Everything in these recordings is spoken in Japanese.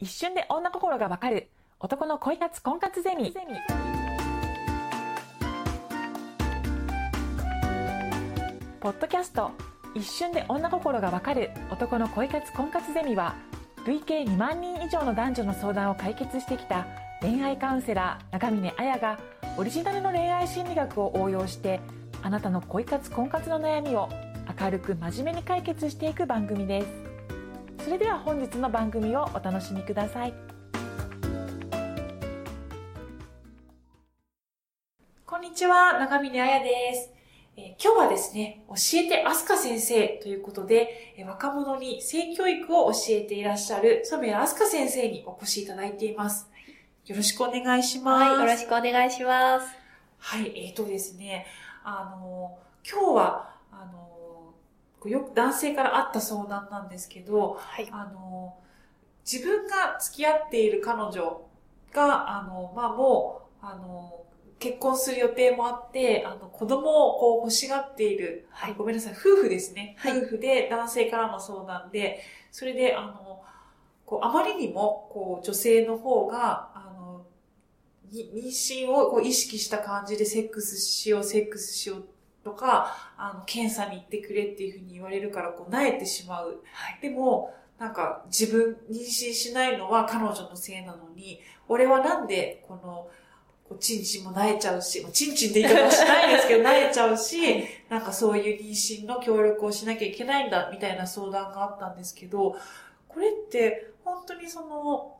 一瞬で女心がわかる。男の恋活婚活ゼミ。ポッドキャスト。一瞬で女心がわかる。男の恋活婚活ゼミは累計2万人以上の男女の相談を解決してきた恋愛カウンセラー長峰彩がオリジナルの恋愛心理学を応用してあなたの恋活婚活の悩みを明るく真面目に解決していく番組です。それでは本日の番組をお楽しみくださいこんにちは長峰彩ですえ今日はですね、教えてアスカ先生ということで、え若者に性教育を教えていらっしゃる染谷アスカ先生にお越しいただいています。よろしくお願いします。はい、よろしくお願いします。はい、えーとですね、あの、今日は、あの、よく男性からあった相談なんですけど、はい。あの、自分が付き合っている彼女が、あの、まあ、もう、あの、結婚する予定もあって、あの、子供をこう欲しがっている、はいごめんなさい、夫婦ですね。はい夫婦で男性からの相談で、それで、あの、こう、あまりにも、こう、女性の方が、あの、に妊娠をこう意識した感じでセックスしよう、セックスしようとか、あの、検査に行ってくれっていうふうに言われるから、こう、萎えてしまう。はい。でも、なんか自分、妊娠しないのは彼女のせいなのに、俺はなんでこの、こうチンチンも萎えちゃうし、チンチンって言い方はしないですけど、萎えちゃうし、なんかそういう妊娠の協力をしなきゃいけないんだ、みたいな相談があったんですけど、これって本当にその、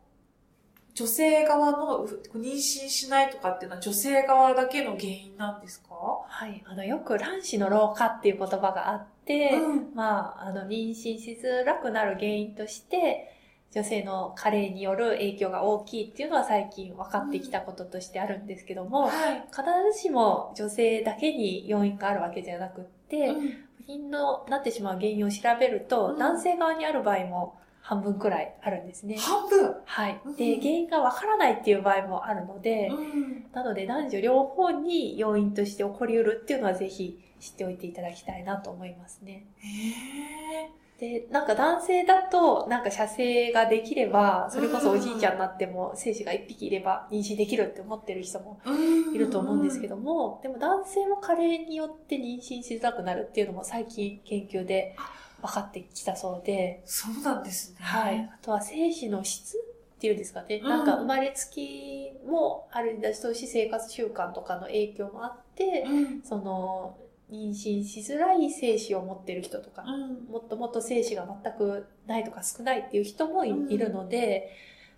女性側のう妊娠しないとかっていうのは女性側だけの原因なんですか？はい。あの、よく卵子の老化っていう言葉があって、うんまあ、あの、妊娠しづらくなる原因として、女性の加齢による影響が大きいっていうのは最近分かってきたこととしてあるんですけども、はい。必ずしも女性だけに要因があるわけじゃなくって、うん不妊のなってしまう原因を調べると、うん男性側にある場合も半分くらいあるんですね。半分？はいうん。で、原因がわからないっていう場合もあるので、うんなので男女両方に要因として起こりうるっていうのはぜひ知っておいていただきたいなと思いますね。へで、なんか男性だと、なんか射精ができれば、それこそおじいちゃんになっても精子が一匹いれば妊娠できるって思ってる人もーいると思うんですけども、でも男性も加齢によって妊娠しづらくなるっていうのも最近研究で分かってきたそうで、そうなんですね。はい。あとは精子の質っていうんですかね。うんなんか生まれつきもあるんだし、生活習慣とかの影響もあって、うん。その、妊娠しづらい精子を持ってる人とか、うん。もっともっと精子が全くないとか少ないっていう人もい,、うんるので、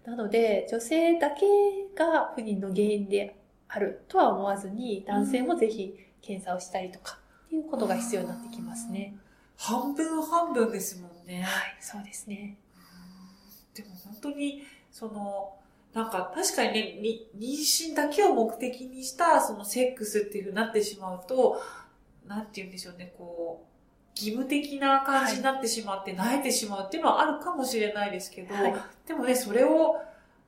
なので、女性だけが不妊の原因であるとは思わずに、男性もぜひ検査をしたりとか、っていうことが必要になってきますね。半分半分ですもんね。はい、そうですね。でも本当に、その、なんか確かにね、に妊娠だけを目的にしたそのセックスっていうふうになってしまうと、なんて言うんでしょうね、こう、義務的な感じになってしまって、慣れてしまうっていうのはあるかもしれないですけど、はいでもね、それを、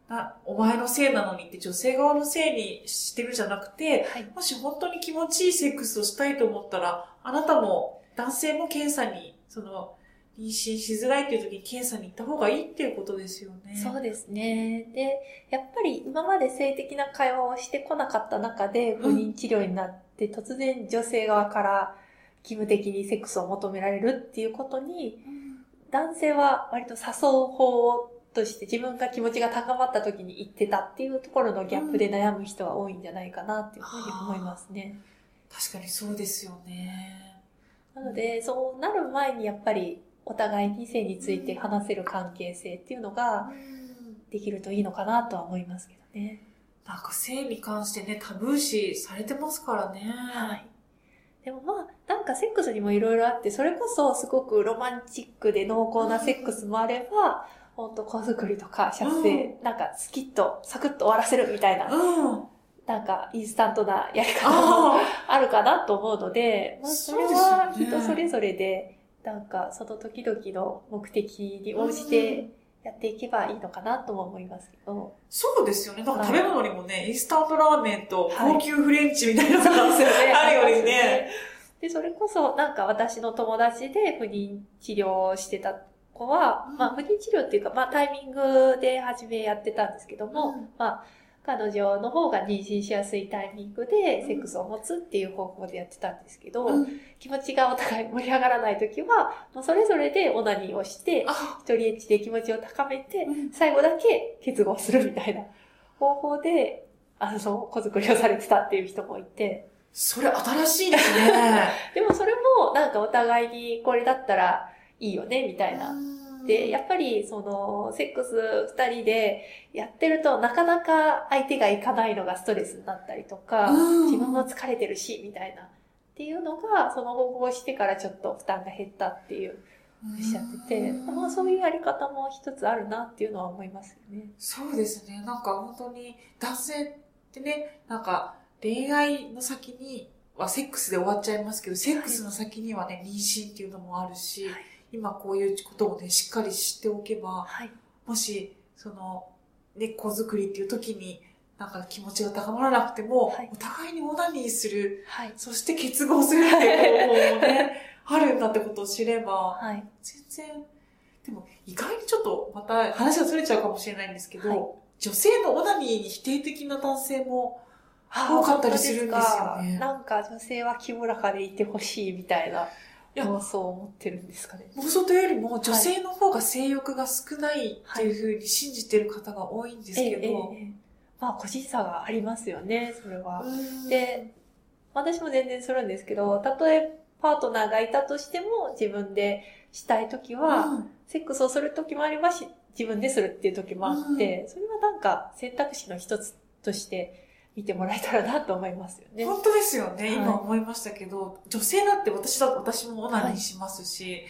な、お前のせいなのにって女性側のせいにしてるじゃなくて、はい。もし本当に気持ちいいセックスをしたいと思ったら、あなたも男性も検査に、その、妊娠しづらいっていう時に検査に行った方がいいっていうことですよね。そうですね。で、やっぱり今まで性的な会話をしてこなかった中で不妊治療になって、突然女性側から義務的にセックスを求められるっていうことに、うん男性は割と誘う方として自分が気持ちが高まった時に言ってたっていうところのギャップで悩む人は多いんじゃないかなっていうふうに思いますね。確かにそうですよね。なので、そうなる前にやっぱりお互いに性について話せる関係性っていうのができるといいのかなとは思いますけどね。なんか性に関してね、タブー視されてますからね。はい。でもまあ、なんかセックスにもいろいろあって、それこそすごくロマンチックで濃厚なセックスもあれば、ほんと子作りとか射精、なんかスキッとサクッと終わらせるみたいな、うん。なんかインスタントなやり方もああるかなと思うので、まあそれは人それぞれで、なんかその時々の目的に応じてやっていけばいいのかなとも思いますけど。そうですよね。なんかはい食べ物にもね、インスタントラーメンとはい高級フレンチみたいなのが、そうですよね。あるよりね。で、それこそ、なんか私の友達で不妊治療をしてた子は、うんまあ不妊治療っていうか、まあタイミングで初めやってたんですけども、うんまあ彼女の方が妊娠しやすいタイミングでセックスを持つっていう方法でやってたんですけど、うん。気持ちがお互い盛り上がらない時は、もうそれぞれでオナニーをして、あ、一人エッチで気持ちを高めて、うん。最後だけ結合するみたいな方法で、あの、子作りをされてたっていう人もいて、それ新しいですね。でもそれもなんかお互いにこれだったらいいよね、みたいな。で、やっぱりその、セックス二人でやってるとなかなか相手がいかないのがストレスになったりとか、うん自分も疲れてるし、みたいな。っていうのが、その方法をしてからちょっと負担が減ったっていうおっしゃってて、まあそういうやり方も一つあるなっていうのは思いますよね。そうですね。なんか本当に男性ってね、なんか恋愛の先にはセックスで終わっちゃいますけど、セックスの先にはね、妊娠っていうのもあるし、はい今こういうことをね、しっかり知っておけば、はい。もし、その、ね、子作りっていう時に、なんか気持ちが高まらなくても、はいお互いにオナニーする、はい。そして結合するっていう方法もね、あるんだってことを知れば、はい。全然、でも意外にちょっとまた話がずれちゃうかもしれないんですけど、はい女性のオナニーに否定的な男性も多かったりするんですよねなんか女性は清らかでいてほしいみたいな妄想を持ってるんですかね。妄想というよりも女性の方が性欲が少ないっていうふうに信じてる方が多いんですけど、ええええまあ個人差がありますよね、それは。うん。で、私も全然するんですけど、たとえパートナーがいたとしても自分でしたいときは、うん。セックスをするときもありますし、自分でするっていうときもあって、それはなんか選択肢の一つとして見てもらえたらなと思いますよね。本当ですよね、はい。今思いましたけど、女性だって私だ私もオナニーしますし、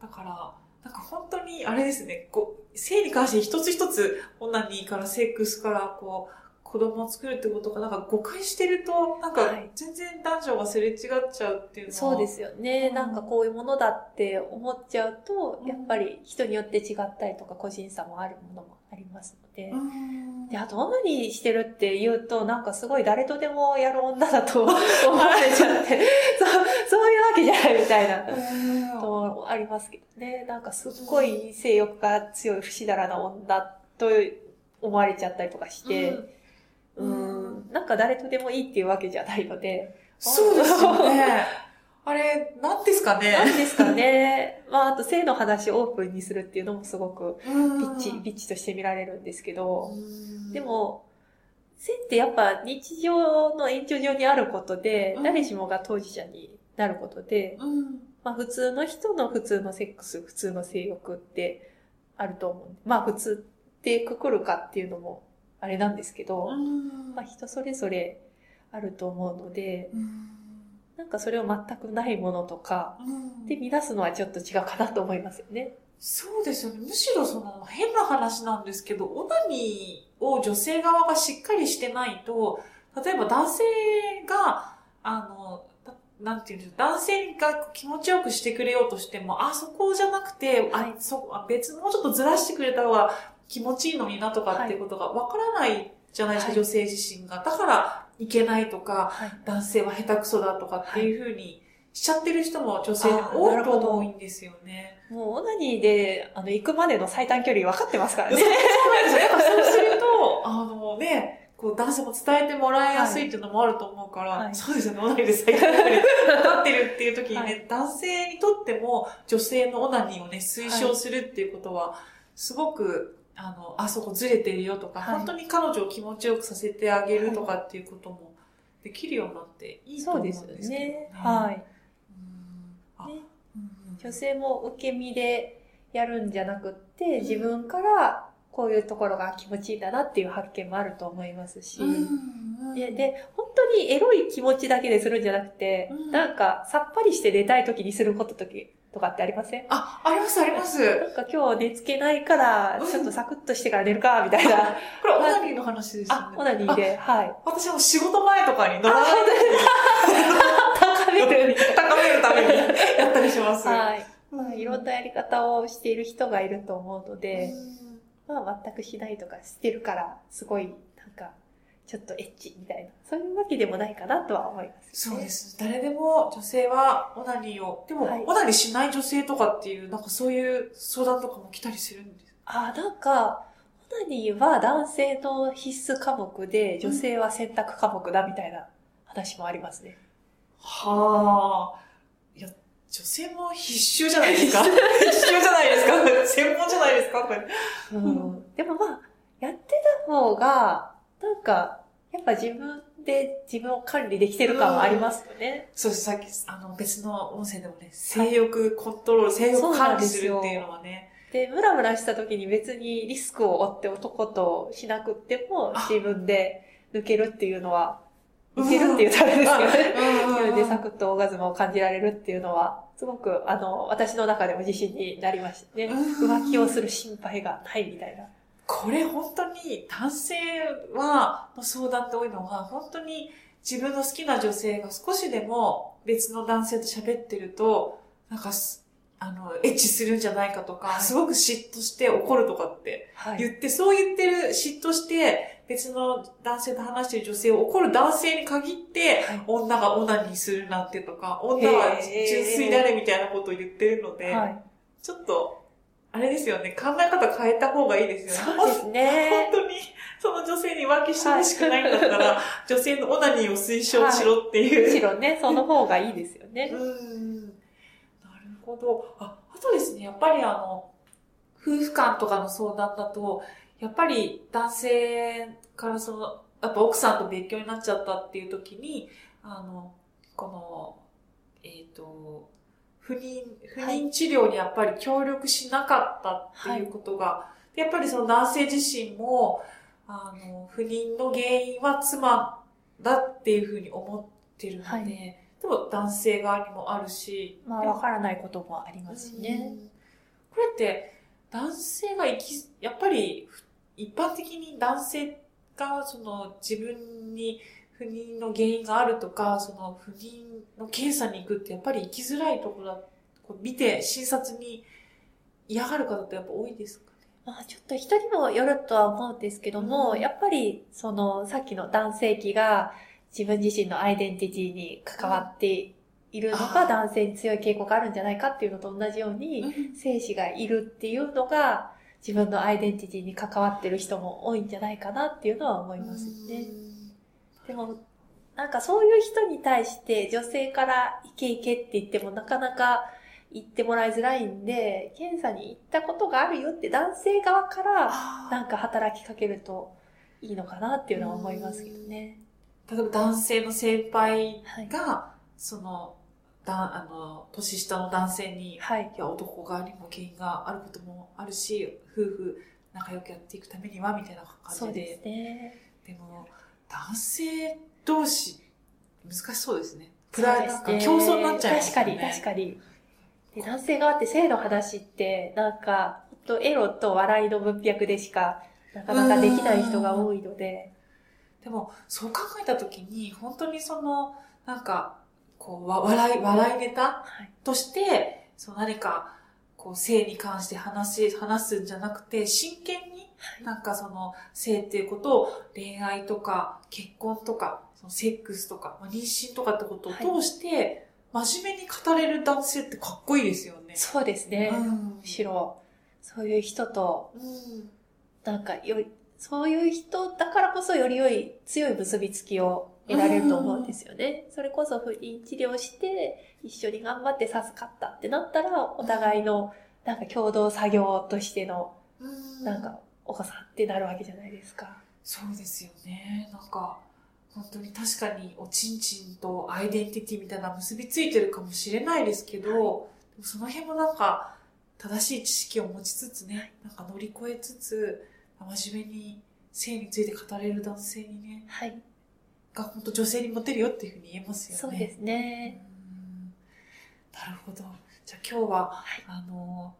だから、なんか本当にあれですね、こう、性に関して一つ一つオナニーからセックスからこう、子供を作るってことがなんか誤解してると、なんかはい。全然男女がすれ違っちゃうっていうのは。そうですよね。うん。なんかこういうものだって思っちゃうと、うんやっぱり人によって違ったりとか個人差もあるものもありますので。うん。で、あと、オナニーしてるって言うと、なんかすごい誰とでもやる女だと思われちゃって、そう、そういうわけじゃないみたいな。うんとありますけどね。なんかすっごい性欲が強い不死だらな女と思われちゃったりとかして、うんうーん、なんか誰とでもいいっていうわけじゃないので、そうですよね。あれ、何ですかね。なんですかね。まあ、あと性の話をオープンにするっていうのもすごくビビッチ、ビッチとして見られるんですけど、でで、も、性ってやっぱ日常の延長上にあることでう、ん誰しもが当事者になることで、うん。まあ普通の人の普通のセックス、普通の性欲ってあると思う。まあ普通ってくくるかっていうのもあれなんですけど、まあ人それぞれあると思うので、なんかそれを全くないものとか、うんで見出すのはちょっと違うかなと思いますよね。そうですよね。むしろその変な話なんですけど、オナニーを女性側がしっかりしてないと、例えば男性が、あの、たなんていうんですか、男性が気持ちよくしてくれようとしても、あ、そこじゃなくて、はいあ、そあ別のもうちょっとずらしてくれた方が気持ちいいのになとかっていうことがわからないじゃないですか、はい女性自身が。だから、いけないとか、はい。男性は下手くそだとかっていうふうにしちゃってる人も女性でも多いと思うんですよね。もうオナニーで、あの、行くまでの最短距離分かってますからそうね。なんですよ。やっぱそう すると、あのね、こう男性も伝えてもらいやすいっていうのもあると思うから、はいそうですよね、オナニーで最短距離分かってるっていう時にね、はい男性にとっても女性のオナニーをね、推奨するっていうことは、すごく、あの、あそこずれてるよとか、はい。本当に彼女を気持ちよくさせてあげるとかっていうこともできるようになっていいと思うんですすけどよね。ね。。はい。うん。あね。うん女性も受け身でやるんじゃなくって、自分からこういうところが気持ちいいんだなっていう発見もあると思いますし、うんでで、本当にエロい気持ちだけでするんじゃなくて、うん。なんかさっぱりして寝たい時にすること時とかってありません？あ、あります、あります。なんか今日寝つけないから、うんちょっとサクッとしてから寝るか、みたいな。これ、オナニーの話ですよね。あ、オナニーで、はい。私も仕事前とかに乗らない高める高めるためにやったりします。な。はい。うんまあ、いろんなやり方をしている人がいると思うので、うんまあ、全くしないとかしてるから、すごい、なんか、ちょっとエッチみたいな、そういうわけでもないかなとは思います、そうで。す。誰でも女性はオナニーを、でも、はいオナニーしない女性とかっていう、なんかそういう相談とかも来たりするんです。あ、なんか、オナニーは男性の必須科目で、女性は選択科目だみたいな話もありますね。はあ。いや、女性も必修じゃないですか？必修じゃないですか？専門じゃないですか？これうん。でもまあ、やってた方が、か、やっぱ自分で自分を管理できてる感はありますよね。そう。さっき、あの、別の音声でもね、性欲コントロール、性欲管理するっていうのはね、で、ムラムラした時に別にリスクを負って男としなくってもあ自分で抜けるっていうのは、抜けるっていうためですけどね。うんそれでサクッとオーガズムを感じられるっていうのは、すごく、あの、私の中でも自信になりましたね。うん浮気をする心配がないみたいな。これ本当に男性は、の相談って多いのは、本当に自分の好きな女性が少しでも別の男性と喋ってると、なんかす、あの、エッチするんじゃないかとか、はいすごく嫉妬して怒るとかってはい。言って、そう言ってる、嫉妬して、別の男性と話してる女性を怒る男性に限って、はい女がオナニーするなんてとか、女は純粋であれみたいなことを言ってるので、はい。ちょっと、あれですよね、考え方変えた方がいいですよね。そうですね。本当に、その女性に浮気してほしくないんだったら、女性のオナニーを推奨しろっていう。むしろね、その方がいいですよね。うん。なるほど。あ、あとですね、やっぱりあの、夫婦間とかの相談だと、やっぱり男性からその、やっぱ奥さんと別居になっちゃったっていう時に、あの、この、えっ、と、不妊、不妊治療にやっぱり協力しなかったっていうことが、でやっぱりその男性自身も、あの、不妊の原因は妻だっていうふうに思ってるので、はい。でも男性側にもあるし、まあ、わからないこともありますしね。うん。これって、男性が生き、やっぱり、ふ一般的に男性が、その、自分に不妊の原因があるとか、その、不妊の検査に行くって、やっぱり生きづらいところだ、こう見て、診察に嫌がる方ってやっぱ多いですかね？まあ、ちょっと人にもよるとは思うんですけども、うんやっぱり、その、さっきの男性器が自分自身のアイデンティティに関わっているのあーが男性に強い傾向があるんじゃないかっていうのと同じように、精子がいるっていうのが自分のアイデンティティに関わってる人も多いんじゃないかなっていうのは思いますね。でも、なんかそういう人に対して女性からイケイケって言ってもなかなか言ってもらいづらいんで、検査に行ったことがあるよって男性側からあなんか働きかけるといいのかなっていうのは思いますけどね。ー例えば男性の先輩はい。が、その、だあの、年下の男性に、はい。いや、男側にも原因があることもあるし、夫婦仲良くやっていくためには、みたいな感じで。そうですね。でも、男性同士、難しそうですね。プライなんかそうですね競争になっちゃいます確か。に確かに。で、男性側って性の話って、なんか、とエロと笑いの文脈でしか、なかなかできない人が多いので、でも、そう考えたときに、本当にその、なんか、こう、わ笑い、笑いネタはい。として、そう何か、こう、性に関して話し、話すんじゃなくて、真剣に、なんかその、性っていうことを、恋愛とか、結婚とか、そのセックスとか、まあ妊娠とかってことを通して、真面目に語れる男性ってかっこいいですよね。そうですね。うんむしろ、そういう人と、うん。なんかより、そういう人だからこそより良い強い結びつきを得られると思うんですよね。それこそ不妊治療して一緒に頑張って授かったってなったら、お互いのなんか共同作業としてのうんなんかお子さんってなるわけじゃないですか。そうですよね。なんか、本当に確かにおちんちんとアイデンティティみたいな結びついてるかもしれないですけど、でもその辺もなんか正しい知識を持ちつつね、なんか乗り越えつつ、真面目に性について語れる男性にね、はい。が本当女性にモテるよっていうふうに言えますよね。そうですね。うんなるほど。じゃあ今日は、はいあの、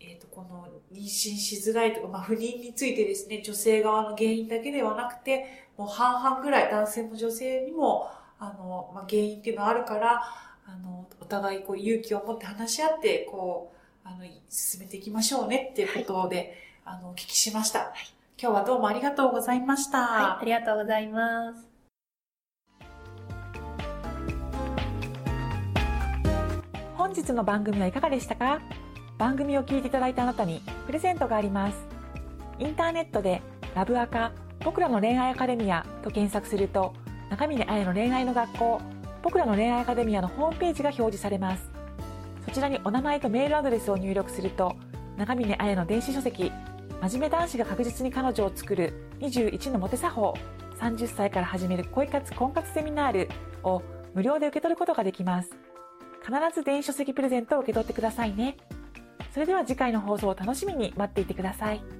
えっ、と、この妊娠しづらいとか、まあ不妊についてですね、女性側の原因だけではなくて、もう半々ぐらい男性も女性にも、あの、まあ原因っていうのはあるから、あの、お互いこう勇気を持って話し合って、こう、あの、進めていきましょうねっていうことで、あの、お聞きしました。今日はどうもありがとうございました。はい、ありがとうございます。本日の番組はいかがでしたか？番組を聞いていただいたあなたにプレゼントがあります。インターネットでラブアカ僕らの恋愛アカデミアと検索すると中峰彩の恋愛の学校僕らの恋愛アカデミアのホームページが表示されます。そちらにお名前とメールアドレスを入力すると中峰彩の電子書籍真面目男子が確実に彼女を作る21のモテ作法30歳から始める恋活婚活セミナールを無料で受け取ることができます。必ず電子書籍プレゼントを受け取ってくださいね。それでは次回の放送を楽しみに待っていてください。